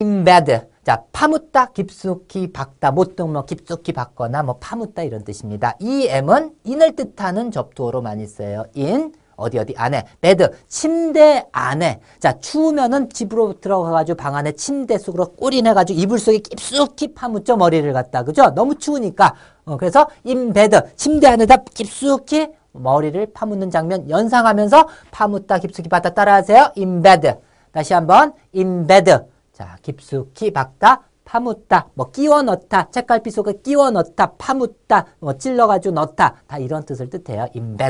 embed. 자, 파묻다, 깊숙이 박다, 못등 뭐 깊숙이 박거나 뭐 파묻다 이런 뜻입니다. 이 M은 in을 뜻하는 접두어로 많이 써요. in 어디 어디 안에. bed 침대 안에. 자 추우면은 집으로 들어가가지고 방 안에 침대 속으로 꼬리내가지고 이불 속에 깊숙이 파묻죠 머리를 갖다. 그죠? 너무 추우니까. 어, 그래서 bed 침대 안에다 깊숙이 머리를 파묻는 장면 연상하면서 파묻다 깊숙이 박다 따라하세요. bed 다시 한번 bed 자, 깊숙이 박다, 파묻다, 뭐 끼워 넣다, 책갈피 속에 끼워 넣다, 파묻다, 뭐 찔러가지고 넣다, 다 이런 뜻을 뜻해요. embed.